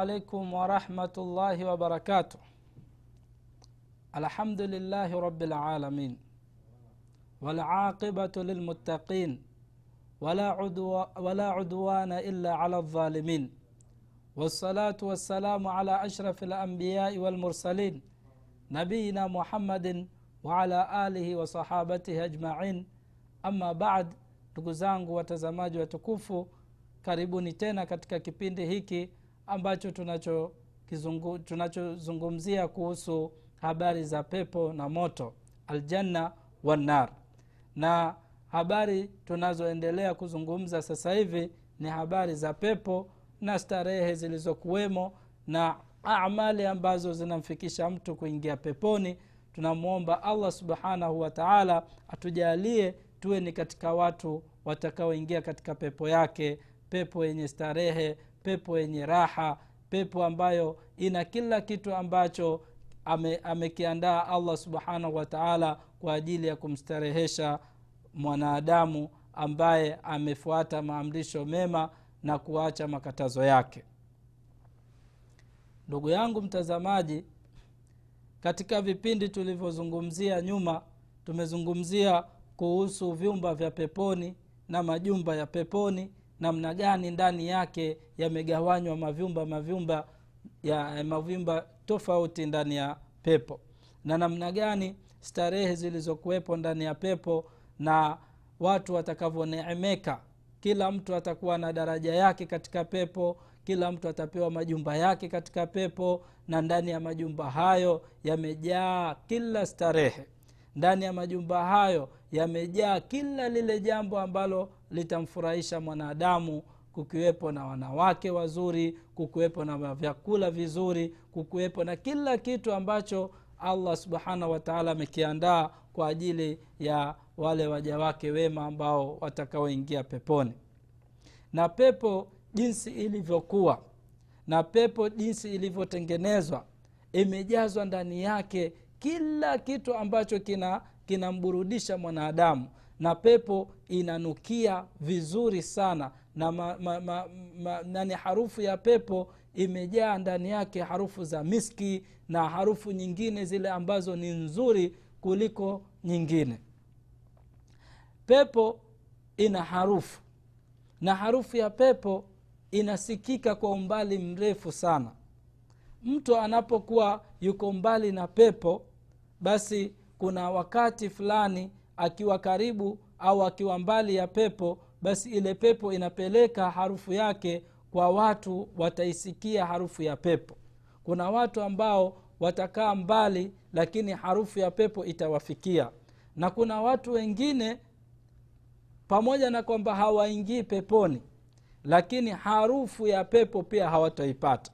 عليكم ورحمة الله وبركاته. الحمد لله رب العالمين. والعاقبة للمتقين. ولا, عدو ولا عدوان إلا على الظالمين. والصلاة والسلام على أشرف الأنبياء والمرسلين. نبينا محمد وعلى آله وصحابته أجمعين. أما بعد ndugu zangu watazamaji watukufu karibuni tena katika kipindi hiki ambacho tunachozungumzia tunacho kuhusu habari za pepo na moto aljanna wannar na habari tunazoendelea kuzungumza sasa hivi ni habari za pepo na starehe zilizokuwemo na amali ambazo zinamfikisha mtu kuingia peponi. Tunamwomba allah subhanahu wa taala atujalie tuwe ni katika watu watakaoingia katika pepo yake pepo yenye starehe pepo yenye raha pepo ambayo ina kila kitu ambacho amekiandaa ame allah subhanahu wataala kwa ajili ya kumstarehesha mwanadamu ambaye amefuata maamrisho mema na kuacha makatazo yake. Ndugu yangu mtazamaji katika vipindi tulivyozungumzia nyuma tumezungumzia kuhusu vyumba vya peponi na majumba ya peponi namna gani ndani yake yamegawanywa mavyumba mavyumba ya mavyumba tofauti ndani ya pepo. Na namna gani starehe zilizokuwepo ndani ya pepo na watu watakavyoneemeka. Kila mtu atakuwa na daraja yake katika pepo kila mtu atapewa majumba yake katika pepo na ndani ya majumba hayo yamejaa kila starehe. Ndani ya majumba hayo yamejaa kila lile jambo ambalo litamfurahisha mwanadamu kukiwepo na wanawake wazuri kukiwepo na vyakula vizuri kukiwepo na kila kitu ambacho allah subhanahu wataala amekiandaa kwa ajili ya wale waja wake wema ambao watakaoingia peponi. Na pepo jinsi ilivyokuwa na pepo jinsi ilivyotengenezwa imejazwa ndani yake kila kitu ambacho kina kinamburudisha mwanadamu na pepo inanukia vizuri sana na ma, ma, ma, ma, nani harufu ya pepo imejaa ndani yake harufu za miski na harufu nyingine zile ambazo ni nzuri kuliko nyingine. Pepo ina harufu na harufu ya pepo inasikika kwa umbali mrefu sana. Mtu anapokuwa yuko mbali na pepo basi kuna wakati fulani akiwa karibu au akiwa mbali ya pepo basi ile pepo inapeleka harufu yake kwa watu wataisikia harufu ya pepo. Kuna watu ambao watakaa mbali lakini harufu ya pepo itawafikia. Na kuna watu wengine pamoja na kwamba hawaingii peponi lakini harufu ya pepo pia hawataipata.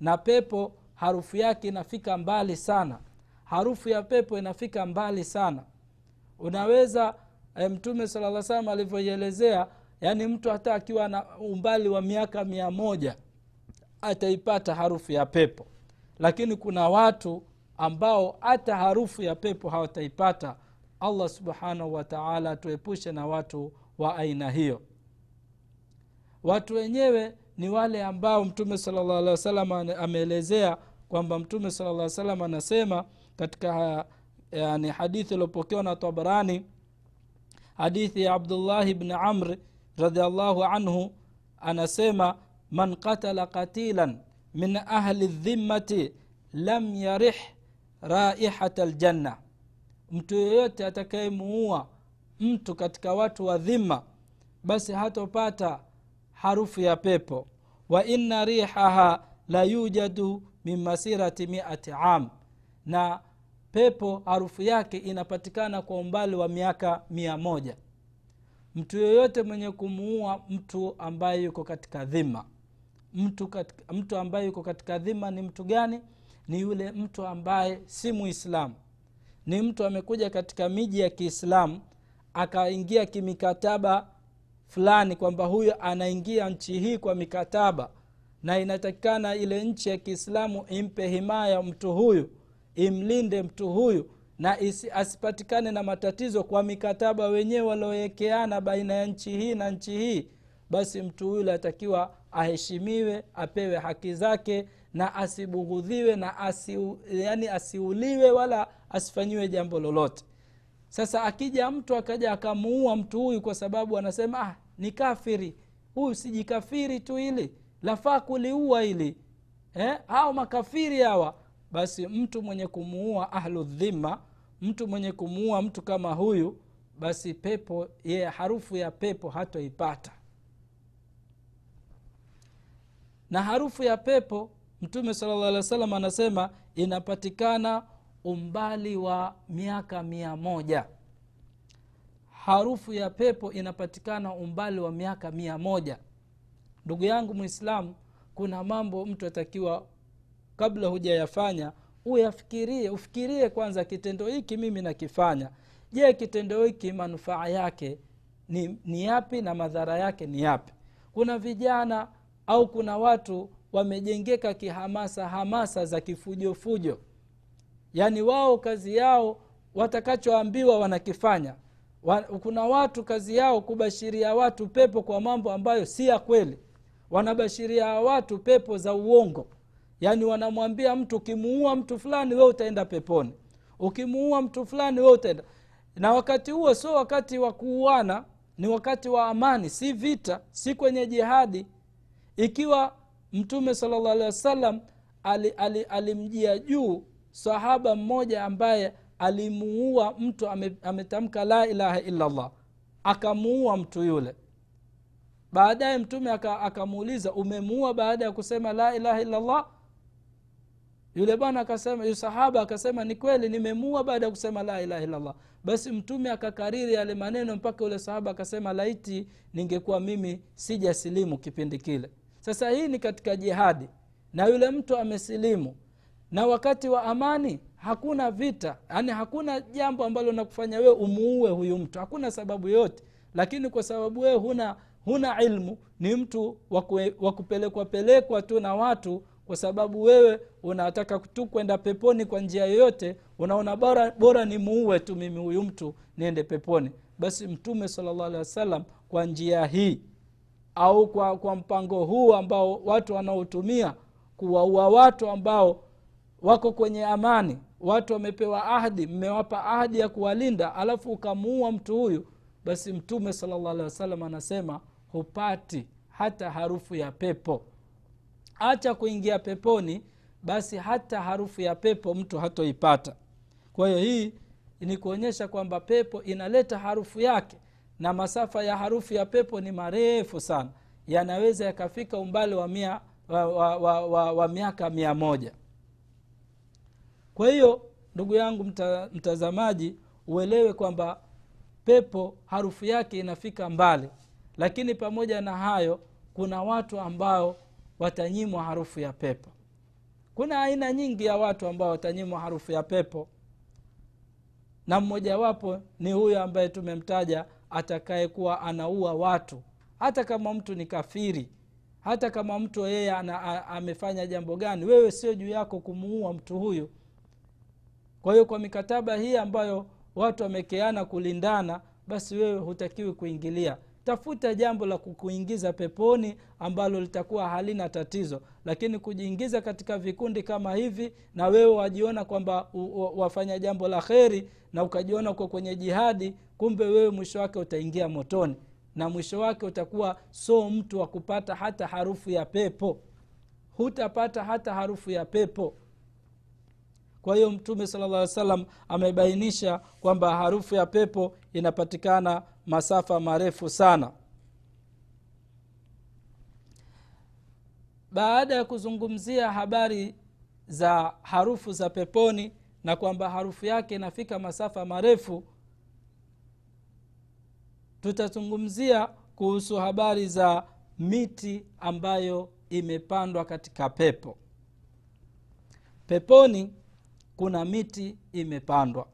Na pepo harufu yake inafika mbali sana. Harufu ya pepo inafika mbali sana unaweza e, mtume salaa salam alivyoielezea yaani mtu hata akiwa na umbali wa miaka mia moja ataipata harufu ya pepo. Lakini kuna watu ambao hata harufu ya pepo hawataipata. Allah subhanahu wataala atuepushe na watu wa aina hiyo. Watu wenyewe ni wale ambao mtume salllah alih wasalam ameelezea kwamba mtume salllah salam anasema katika yani hadithi iliopokewa na tabarani hadithi ya abdullahi bni amr radiallahu anhu anasema man qatala qatilan min ahli dhimmati lam yarih raihata ljanna mtu yeyote atakayemuua mtu katika watu wa dhima basi hatopata harufu ya pepo. Wa inna rihaha la yujadu min masirati miati am. Na pepo harufu yake inapatikana kwa umbali wa miaka mia moja. Mtu yoyote mwenye kumuua mtu ambaye yuko katika dhima. Mtu, katika, mtu ambaye yuko katika dhima ni mtu gani? Ni yule mtu ambaye si muislamu. Ni mtu amekuja katika miji ya kiislamu akaingia kimikataba fulani kwamba huyo anaingia nchi hii kwa mikataba. Na inatakikana ile nchi ya kiislamu impe himaya mtu huyu imlinde mtu huyu na isi, asipatikane na matatizo kwa mikataba wenyewe waliowekeana baina ya nchi hii na nchi hii basi mtu huyu atakiwa aheshimiwe apewe haki zake na asibughudhiwe na asi, yani asiuliwe wala asifanyiwe jambo lolote. Sasa akija mtu akaja akamuua mtu huyu kwa sababu anasema ah, ni kafiri. Huyu sijikafiri tu hili. Lafaa kuliua hili. Eh? hao makafiri hawa basi mtu mwenye kumuua ahlu dhima mtu mwenye kumuua mtu kama huyu basi pepo ye harufu ya pepo hatoipata. Na harufu ya pepo mtume sala llah alih wa sallam anasema inapatikana umbali wa miaka mia moja. Harufu ya pepo inapatikana umbali wa miaka mia moja. Ndugu yangu mwislamu kuna mambo mtu atakiwa kabla hujayafanya uyafikirie ufikirie kwanza kitendo hiki mimi nakifanya. Je kitendo hiki manufaa yake ni, ni yapi na madhara yake ni yapi? Kuna vijana au kuna watu wamejengeka kihamasa hamasa za kifujofujo yaani wao kazi yao watakachoambiwa wanakifanya. Wa, kuna watu kazi yao kubashiria watu pepo kwa mambo ambayo si ya kweli. Wanabashiria watu pepo za uongo yaani wanamwambia mtu ukimuua mtu fulani we utaenda peponi. Ukimuua mtu fulani we utaenda. Na wakati huo sio wakati wa kuuana ni wakati wa amani si vita si kwenye jihadi. Ikiwa mtume salllah alehi wasallam alimjia ali, ali juu sahaba mmoja ambaye alimuua mtu ametamka la ilaha illallah akamuua mtu yule. Baadaye mtume akamuuliza umemuua baada ya kusema la ilaha illallah yule bwana akasema sahaba akasema ni kweli nimemua baada ya kusema la ilaha illallah. Basi mtume akakariri yale maneno mpaka yule sahaba akasema laiti ningekuwa mimi sijasilimu kipindi kile. Sasa hii ni katika jihadi na yule mtu amesilimu. Na wakati wa amani hakuna vita. Yaani hakuna jambo ambalo nakufanya wewe umuue huyu mtu. Hakuna sababu yoyote. Lakini kwa sababu wewe huna huna ilmu ni mtu wa kupelekwa pelekwa tu na watu kwa sababu wewe unataka tu kwenda peponi kwa njia yoyote unaona bora, bora ni muue tu mimi huyu mtu niende peponi. Basi mtume salllah alehi kwa njia hii au kwa, kwa mpango huu ambao watu wanaotumia kuwaua watu ambao wako kwenye amani watu wamepewa ahdi mmewapa ahdi ya kuwalinda alafu ukamuua mtu huyu basi mtume salllah anasema hupati hata harufu ya pepo acha kuingia peponi basi hata harufu ya pepo mtu hatoipata. Kwa hiyo hii ni kuonyesha kwamba pepo inaleta harufu yake na masafa ya harufu ya pepo ni marefu sana. Yanaweza yakafika umbali wa, mia, wa, wa, wa, wa, wa miaka mia moja. Kwa hiyo ndugu yangu mta, mtazamaji uelewe kwamba pepo harufu yake inafika mbali. Lakini pamoja na hayo kuna watu ambao watanyimwa harufu ya pepo. Kuna aina nyingi ya watu ambao watanyimwa harufu ya pepo. Na mmojawapo ni huyo ambaye tumemtaja atakayekuwa anaua watu. Hata kama mtu ni kafiri hata kama mtu yeye amefanya jambo gani wewe sio juu yako kumuua mtu huyu. Kwa hiyo kwa mikataba hii ambayo watu wamekeana kulindana basi wewe hutakiwi kuingilia tafuta jambo la kukuingiza peponi ambalo litakuwa halina tatizo. Lakini kujiingiza katika vikundi kama hivi na wewe wajiona kwamba wafanya jambo la kheri na ukajiona uko kwenye jihadi kumbe wewe mwisho wake utaingia motoni. Na mwisho wake utakuwa so mtu wa kupata hata harufu ya pepo. Hutapata hata harufu ya pepo. Kwa hiyo mtume sala llah salam amebainisha kwamba harufu ya pepo inapatikana masafa marefu sana. Baada ya kuzungumzia habari za harufu za peponi na kwamba harufu yake inafika masafa marefu tutazungumzia kuhusu habari za miti ambayo imepandwa katika pepo. Peponi kuna miti imepandwa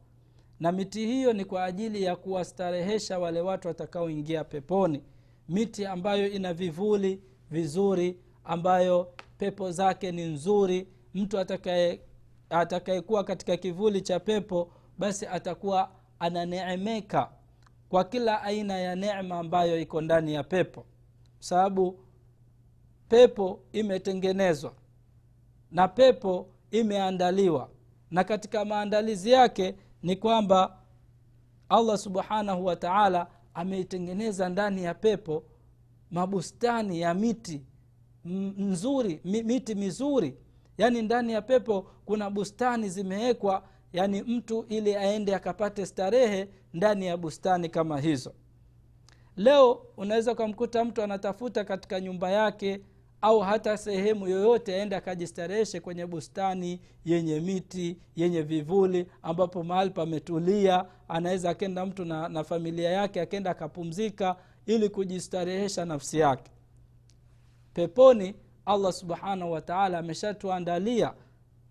na miti hiyo ni kwa ajili ya kuwastarehesha wale watu watakaoingia peponi. Miti ambayo ina vivuli vizuri ambayo pepo zake ni nzuri. Mtu atakaye atakayekuwa katika kivuli cha pepo basi atakuwa ananeemeka kwa kila aina ya neema ambayo iko ndani ya pepo. Sababu pepo imetengenezwa na pepo imeandaliwa. Na katika maandalizi yake ni kwamba allah subhanahu wa taala ameitengeneza ndani ya pepo mabustani ya miti nzuri miti mizuri. Yaani ndani ya pepo kuna bustani zimewekwa yaani mtu ili aende akapate starehe ndani ya bustani kama hizo. Leo unaweza ukamkuta mtu anatafuta katika nyumba yake au hata sehemu yoyote aende akajistareheshe kwenye bustani yenye miti yenye vivuli ambapo mahali pametulia anaweza akenda mtu na, na familia yake akenda akapumzika ili kujistarehesha nafsi yake. Peponi allah subhanahu wataala ameshatuandalia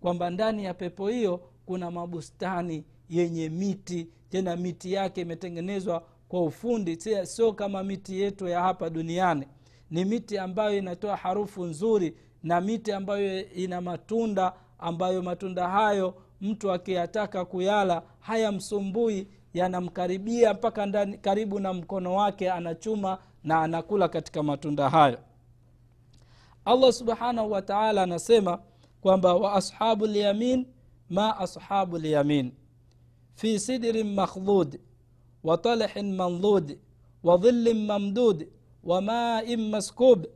kwamba ndani ya pepo hiyo kuna mabustani yenye miti. Tena miti yake imetengenezwa kwa ufundi sio kama miti yetu ya hapa duniani ni miti ambayo inatoa harufu nzuri na miti ambayo ina matunda ambayo matunda hayo mtu akiyataka kuyala hayamsumbui yanamkaribia mpaka ndani karibu na mkono wake anachuma na anakula katika matunda hayo. Allah subhanahu wataala anasema kwamba wa ashabu lyamin ma ashabu lyamin fi sidrin makhdud wa talhin mandhud wa dhillin mamdud main maskub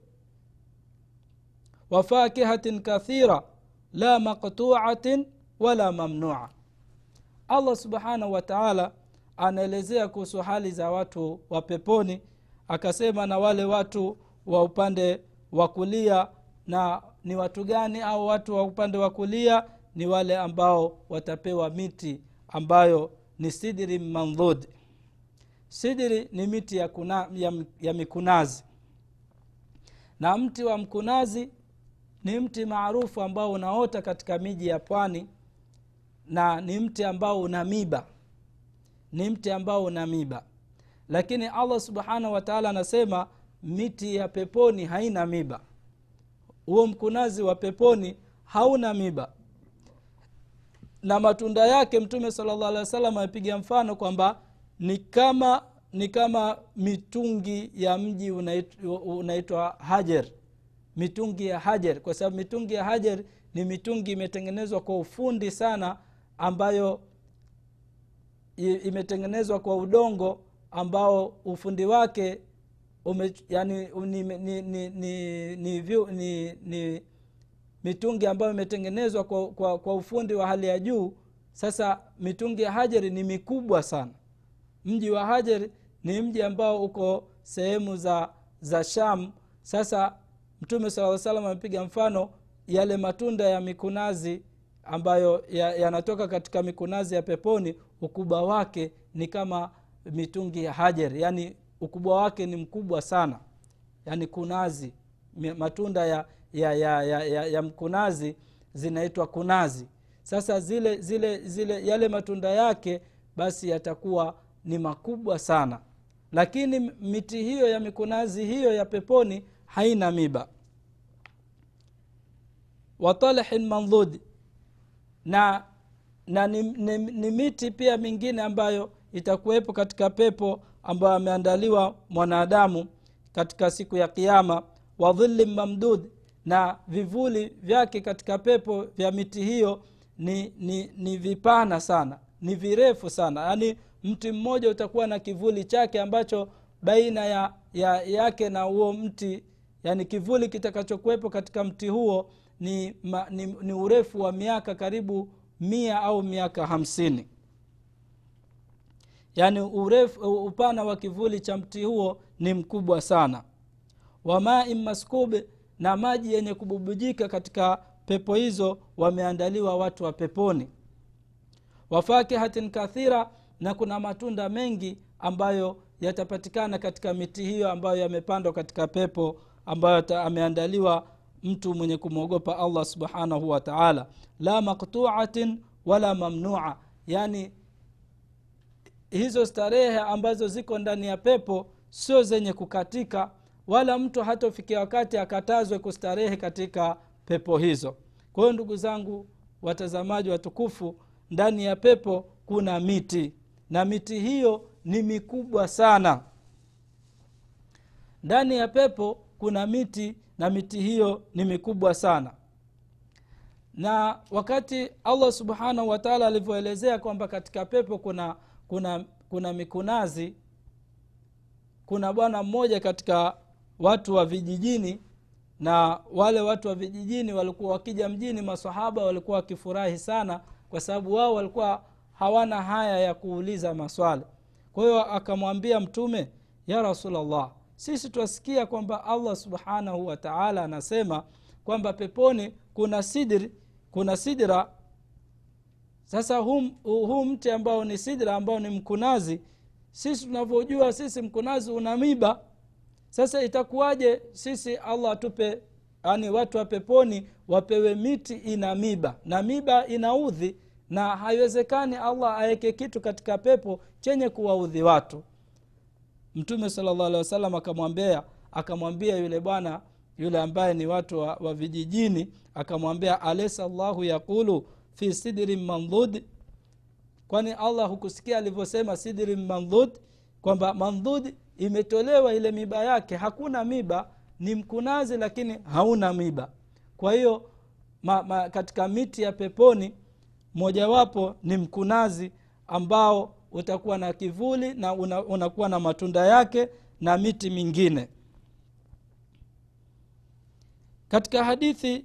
wafakihatin kathira la maqtuatin wala mamnua. Allah subhanahu wataala anaelezea kuhusu hali za watu wa peponi akasema na wale watu wa upande wa kulia na ni watu gani au watu wa upande wa kulia? Ni wale ambao watapewa miti ambayo ni sidri mandhud sidiri ni miti ya, kuna, ya, ya mikunazi. Na mti wa mkunazi ni mti maarufu ambao unaota katika miji ya pwani na ni mti ambao una miba. Ni mti ambao una miba. Lakini allah subhanahu wataala anasema miti ya peponi haina miba. Huo mkunazi wa peponi hauna miba. Na matunda yake mtume sala llah alih wa sallam amepiga mfano kwamba ni kama ni kama mitungi ya mji unaitwa, hajer. Mitungi ya hajer kwa sababu mitungi ya hajer ni mitungi imetengenezwa kwa ufundi sana ambayo imetengenezwa kwa udongo ambao ufundi wake ume, yani ni, ni, ni, ni, ni, ni, ni mitungi ambayo imetengenezwa kwa, kwa, kwa ufundi wa hali ya juu. Sasa mitungi ya hajeri ni mikubwa sana mji wa hajar ni mji ambao uko sehemu za za sham. Sasa mtume saa salam amepiga mfano yale matunda ya mikunazi ambayo yanatoka ya katika mikunazi ya peponi. Ukubwa wake ni kama mitungi ya hajer yaani ukubwa wake ni mkubwa sana. Yaani kunazi matunda ya ya, ya, ya, ya, ya mkunazi zinaitwa kunazi. Sasa zile zile zile yale matunda yake basi yatakuwa ni makubwa sana. Lakini miti hiyo ya mikunazi hiyo ya peponi haina miba. Watalhin mandhud na na ni, ni, ni miti pia mingine ambayo itakuwepo katika pepo ambayo ameandaliwa mwanadamu katika siku ya kiama wa dhillin mamdud na vivuli vyake katika pepo vya miti hiyo ni, ni, ni vipana sana ni virefu sana. Yaani mti mmoja utakuwa na kivuli chake ambacho baina ya, ya yake na huo mti yani kivuli kitakachokuwepo katika mti huo ni, ma, ni, ni urefu wa miaka karibu mia au miaka hamsini. Yaani urefu upana wa kivuli cha mti huo ni mkubwa sana. Wamai maskub na maji yenye kububujika katika pepo hizo wameandaliwa watu wa peponi. Wafakihatin kathira na kuna matunda mengi ambayo yatapatikana katika miti hiyo ambayo yamepandwa katika pepo ambayo ameandaliwa mtu mwenye kumwogopa allah subhanahu wa taala. La maktuatin wala mamnua. Yani hizo starehe ambazo ziko ndani ya pepo sio zenye kukatika wala mtu hatofikia wakati akatazwe kustarehe katika pepo hizo. Kwa hiyo ndugu zangu watazamaji watukufu ndani ya pepo kuna miti na miti hiyo ni mikubwa sana. Ndani ya pepo kuna miti na miti hiyo ni mikubwa sana. Na wakati allah subhanahu wataala alivyoelezea kwamba katika pepo kuna kuna kuna mikunazi kuna bwana mmoja katika watu wa vijijini na wale watu wa vijijini walikuwa wakija mjini masahaba walikuwa wakifurahi sana kwa sababu wao walikuwa hawana haya ya kuuliza maswali. Kwa hiyo akamwambia mtume ya rasulllah sisi twasikia kwamba allah subhanahu wataala anasema kwamba peponi kuna sidri kuna sidra. Sasa huu hu mti ambao ni sidra ambao ni mkunazi sisi tunavyojua sisi mkunazi una miba. Sasa itakuwaje sisi allah atupe yani watu wa peponi wapewe miti ina miba? Na miba inaudhi na haiwezekani allah aweke kitu katika pepo chenye kuwaudhi watu. Mtume salllah akamwambia akamwambia yule bwana yule ambaye ni watu wa, wa vijijini akamwambia alaisa llahu yaqulu fi sidrin mandhud? Kwani allah hukusikia alivyosema sidrin mandhud? Kwamba mandhud imetolewa ile miba yake. Hakuna miba ni mkunazi lakini hauna miba. Kwa hiyo ma, ma, katika miti ya peponi mojawapo ni mkunazi ambao utakuwa na kivuli na una, unakuwa na matunda yake na miti mingine. Katika hadithi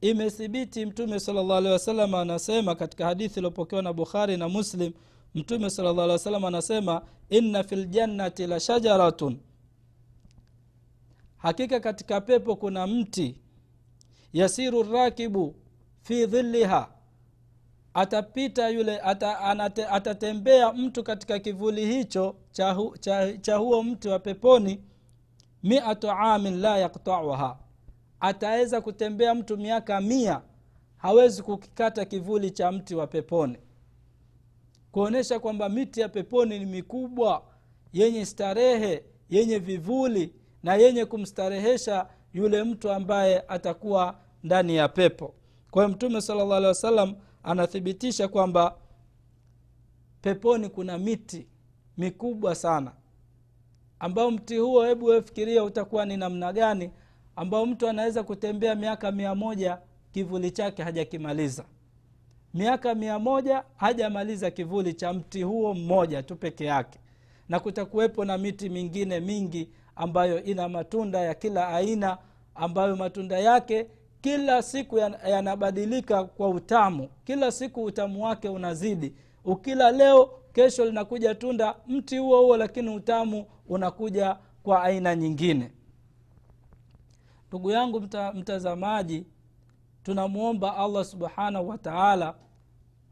imethibiti mtume salllah alehi anasema katika hadithi iliopokewa na bukhari na muslim mtume salllah alehi wasallam anasema inna fi ljannati la shajaratun. Hakika katika pepo kuna mti yasiru rakibu fi dhilliha atapita yule ata, anate, atatembea mtu katika kivuli hicho cha, cha, cha huo mti wa peponi miatu amin la yaktauha ataweza kutembea mtu miaka mia hawezi kukikata kivuli cha mti wa peponi. Kuonyesha kwamba miti ya peponi ni mikubwa yenye starehe yenye vivuli na yenye kumstarehesha yule mtu ambaye atakuwa ndani ya pepo. Kwa hiyo mtume sala llah alehi wasallam anathibitisha kwamba peponi kuna miti mikubwa sana. Ambao mti huo hebu wefikiria utakuwa ni namna gani ambao mtu anaweza kutembea miaka mia moja kivuli chake hajakimaliza. Miaka mia moja hajamaliza kivuli cha mti huo mmoja tu peke yake. Na kutakuwepo na miti mingine mingi ambayo ina matunda ya kila aina ambayo matunda yake kila siku yanabadilika kwa utamu. Kila siku utamu wake unazidi. Ukila leo kesho linakuja tunda mti huo huo lakini utamu unakuja kwa aina nyingine. Ndugu yangu mta, mtazamaji tunamwomba allah subhanahu wa taala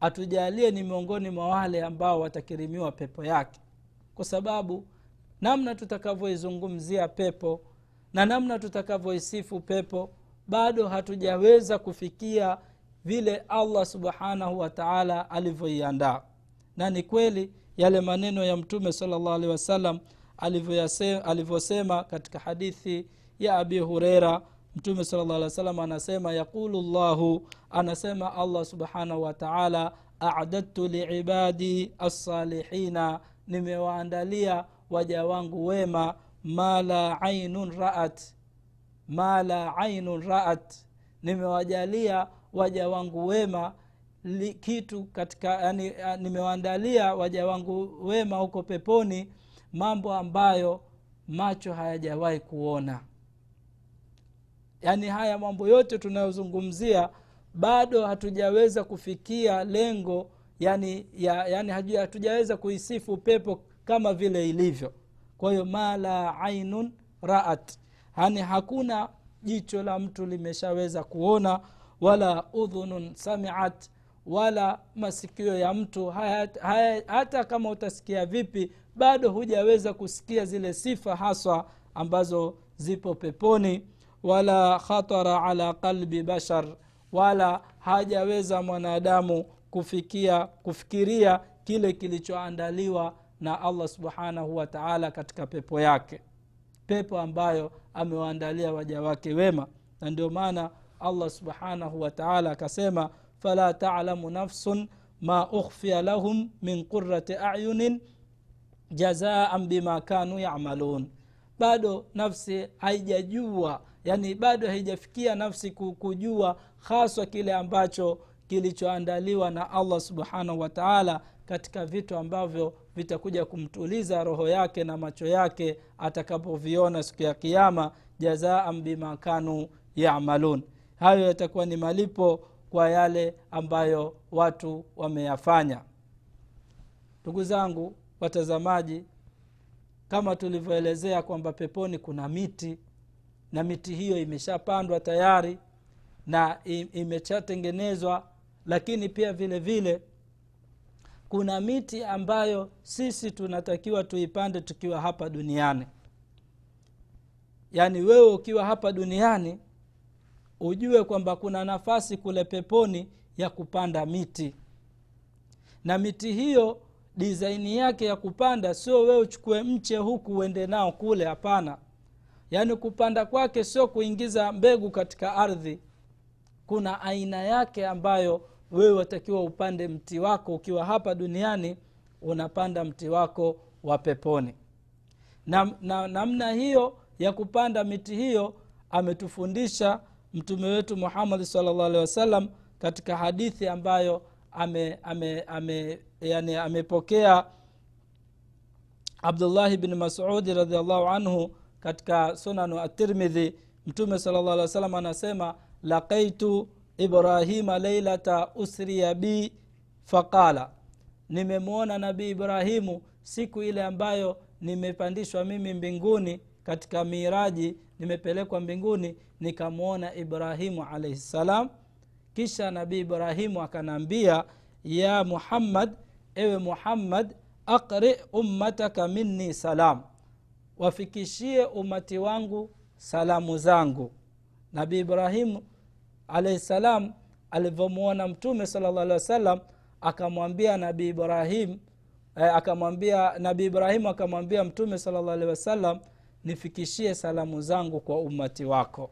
atujalie ni miongoni mwa wale ambao watakirimiwa pepo yake. Kwa sababu namna tutakavyoizungumzia pepo na namna tutakavyoisifu pepo bado hatujaweza kufikia vile allah subhanahu wa taala alivyoiandaa. Na ni kweli yale maneno ya mtume salllah alehi wasallam alivyosema katika hadithi ya abi hureira mtume salllah alih wa anasema yaqulu llahu anasema allah subhanahu wataala adadtu liibadi alsalihina nimewaandalia waja wangu wema ma la ainun raat ma la ainun raat nimewajalia waja wangu wema li, kitu katika yani, nimewaandalia waja wangu wema huko peponi mambo ambayo macho hayajawahi kuona. Yaani haya mambo yote tunayozungumzia bado hatujaweza kufikia lengo yani, ya, yani hatujaweza kuisifu pepo kama vile ilivyo. Kwa hiyo ma la ainun raat yani hakuna jicho la mtu limeshaweza kuona wala udhunun samiat wala masikio ya mtu. Haya, hata kama utasikia vipi bado hujaweza kusikia zile sifa haswa ambazo zipo peponi. Wala khatara ala qalbi bashar wala hajaweza mwanadamu kufikia kufikiria kile kilichoandaliwa na allah subhanahu wa taala katika pepo yake pepo ambayo amewaandalia waja wake wema. Na ndio maana allah subhanahu wataala akasema fala talamu nafsun ma ukhfia lahum min qurati ayunin jazaan bima kanu yamalun. Bado nafsi haijajua yani bado haijafikia nafsi kujua haswa kile ambacho kilichoandaliwa na allah subhanahu wataala katika vitu ambavyo vitakuja kumtuliza roho yake na macho yake atakapoviona siku ya kiama jazaan bima kanu yamalun. Hayo yatakuwa ni malipo kwa yale ambayo watu wameyafanya. Ndugu zangu watazamaji kama tulivyoelezea kwamba peponi kuna miti na miti hiyo imeshapandwa tayari na imeshatengenezwa lakini pia vile vile kuna miti ambayo sisi tunatakiwa tuipande tukiwa hapa duniani. Yaani wewe ukiwa hapa duniani ujue kwamba kuna nafasi kule peponi ya kupanda miti. Na miti hiyo disaini yake ya kupanda sio wewe uchukue mche huku uende nao kule hapana. Yaani kupanda kwake sio kuingiza mbegu katika ardhi. Kuna aina yake ambayo wewe watakiwa upande mti wako ukiwa hapa duniani unapanda mti wako wa peponi. Na namna hiyo ya kupanda miti hiyo ametufundisha mtume wetu muhammadi salllah alehi wasallam katika hadithi ambayo ame, ame, ame, yani amepokea abdullahi bni masudi radiallahu anhu katika sunanu atirmidhi mtume sala alehi alih wa sallam anasema laqaitu ibrahima leilata usriya bi faqala. Nimemwona nabii ibrahimu siku ile ambayo nimepandishwa mimi mbinguni katika miraji nimepelekwa mbinguni nikamwona ibrahimu alaihi ssalam kisha nabii ibrahimu akanaambia ya muhammad ewe muhammad aqri ummataka minni salam. Wafikishie umati wangu salamu zangu. Nabii ibrahimu alaihi salam alivyomwona mtume sala llah alih wa akamwambia nabii ibrahim eh, akamwambia nabii ibrahimu akamwambia mtume sala llah alehi wasallam nifikishie salamu zangu kwa ummati wako.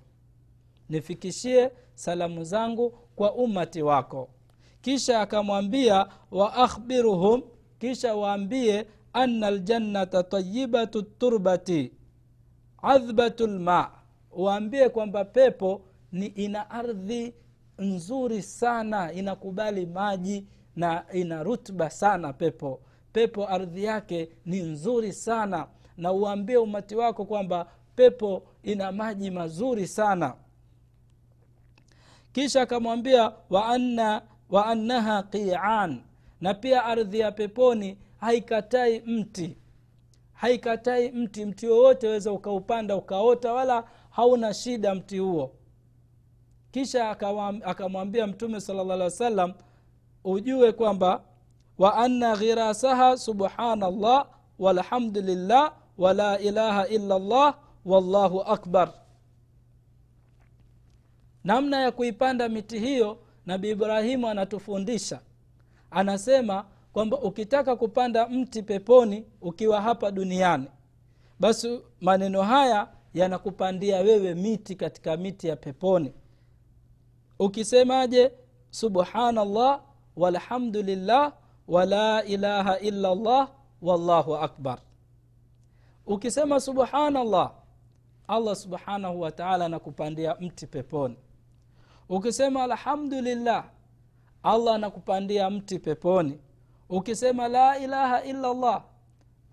Nifikishie salamu zangu kwa ummati wako. Kisha akamwambia waakhbiruhum kisha waambie ana ljannata tayibatu turbati adhbatu lma waambie kwamba pepo ni ina ardhi nzuri sana inakubali maji na ina rutba sana pepo. Pepo ardhi yake ni nzuri sana. Na uambie umati wako kwamba pepo ina maji mazuri sana. Kisha akamwambia wa, anna, annaha qian. Na pia ardhi ya peponi haikatai mti. Haikatai mti mti wowote weza ukaupanda ukaota wala hauna shida mti huo kisha akamwambia mtume sala llah alih ujue kwamba wa anna ghirasaha subhanallah walhamdulillah wala ilaha illa llah wallahu akbar. Namna ya kuipanda miti hiyo nabi ibrahimu anatufundisha. Anasema kwamba ukitaka kupanda mti peponi ukiwa hapa duniani basi maneno haya yanakupandia wewe miti katika miti ya peponi ukisemaje? Subhanallah walhamdulillah wala ilaha illa llah wallahu akbar. Ukisema subhanallah allah subhanahu wataala anakupandia mti peponi. Ukisema alhamdulillah allah anakupandia mti peponi. Ukisema la ilaha illa llah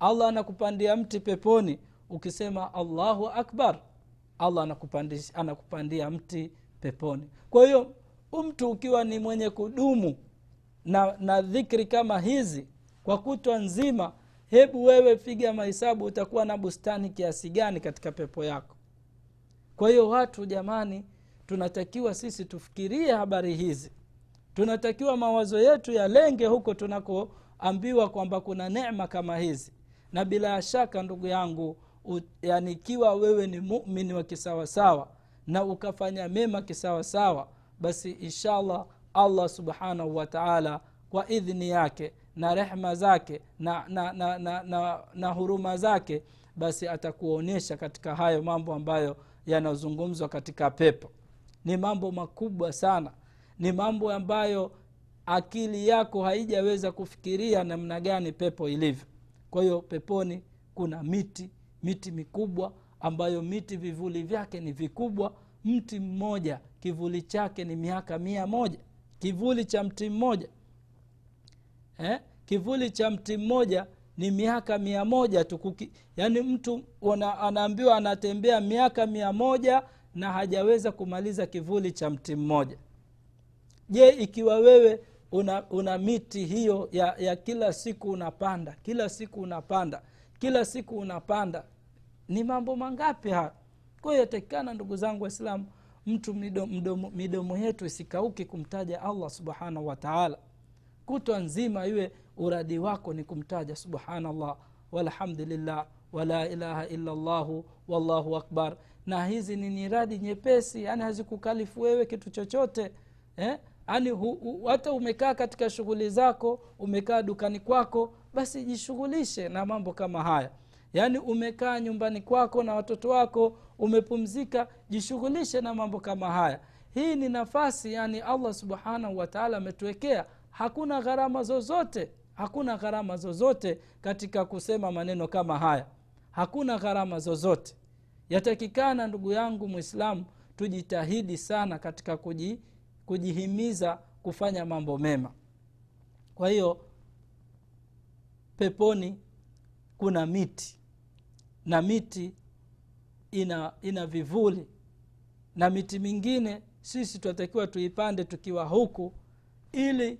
allah anakupandia mti peponi. Ukisema allahu akbar allah anakupandia mti peponi. Kwa hiyo mtu ukiwa ni mwenye kudumu na, na dhikri kama hizi kwa kutwa nzima hebu wewe piga mahesabu utakuwa na bustani kiasi gani katika pepo yako. Kwa hiyo watu jamani tunatakiwa sisi tufikirie habari hizi. Tunatakiwa mawazo yetu yalenge huko tunakoambiwa kwamba kuna nema kama hizi. Na bila shaka ndugu yangu yani ikiwa wewe ni mumini wa kisawasawa na ukafanya mema kisawasawa basi inshallah allah subhanahu wataala kwa idhni yake na rehma zake na, na, na, na, na, na huruma zake basi atakuonyesha katika hayo mambo ambayo yanazungumzwa katika pepo. Ni mambo makubwa sana. Ni mambo ambayo akili yako haijaweza kufikiria namna gani pepo ilivyo. Kwa hiyo peponi kuna miti miti mikubwa ambayo miti vivuli vyake ni vikubwa mti mmoja kivuli chake ni miaka mia moja. Kivuli cha mti mmoja. Eh? kivuli cha mti mmoja ni miaka mia moja tu. Kuki, mtu anaambiwa anatembea miaka mia moja na hajaweza kumaliza kivuli cha mti mmoja. Je ikiwa wewe una, una miti hiyo ya, ya kila siku unapanda kila siku unapanda kila siku unapanda ni mambo mangapi haya kwa hiyo yatakikana ndugu zangu waislamu mtu midomo, midomo, midomo yetu isikauki kumtaja allah subhanahu wataala kutwa nzima iwe uradi wako ni kumtaja subhanallah walhamdulillah wala ilaha illa llahu wallahu akbar. Na hizi ni niradi nyepesi yani hazikukalifu wewe kitu chochote eh? yani hata umekaa katika shughuli zako umekaa dukani kwako basi jishughulishe na mambo kama haya yaani umekaa nyumbani kwako na watoto wako umepumzika jishughulishe na mambo kama haya. Hii ni nafasi yani allah subhanahu wataala ametuwekea. Hakuna gharama zozote hakuna gharama zozote katika kusema maneno kama haya. Hakuna gharama zozote. Yatakikana ndugu yangu mwislamu tujitahidi sana katika kuji, kujihimiza kufanya mambo mema. Kwa hiyo peponi kuna miti na miti ina ina vivuli. Na miti mingine sisi tunatakiwa tuipande tukiwa huku ili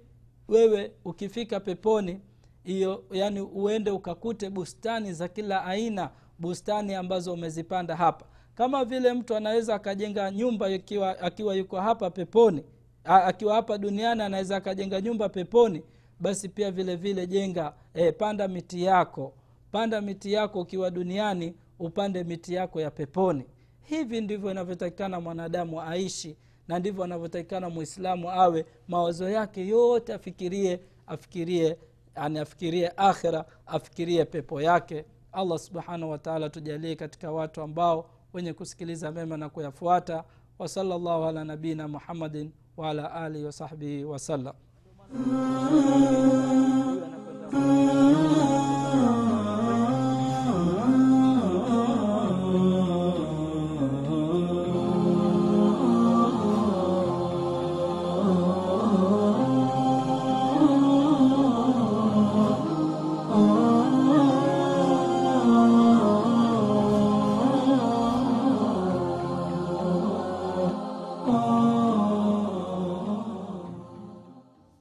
wewe ukifika peponi hiyo yani uende ukakute bustani za kila aina bustani ambazo umezipanda hapa. Kama vile mtu anaweza akajenga nyumba akiwa, akiwa yuko hapa peponi a, akiwa hapa duniani anaweza akajenga nyumba peponi basi pia vile vile jenga e, panda miti yako panda miti yako ukiwa duniani upande miti yako ya peponi. Hivi ndivyo inavyotakikana mwanadamu aishi na ndivyo anavyotakikana mwislamu awe. Mawazo yake yote afikirie afikirie yani afikirie akhira afikirie pepo yake. Allah subhanahu wataala tujalie katika watu ambao wenye kusikiliza mema na kuyafuata. Wasala llahu ala nabiina muhammadin waala alihi wasahbihi wasallam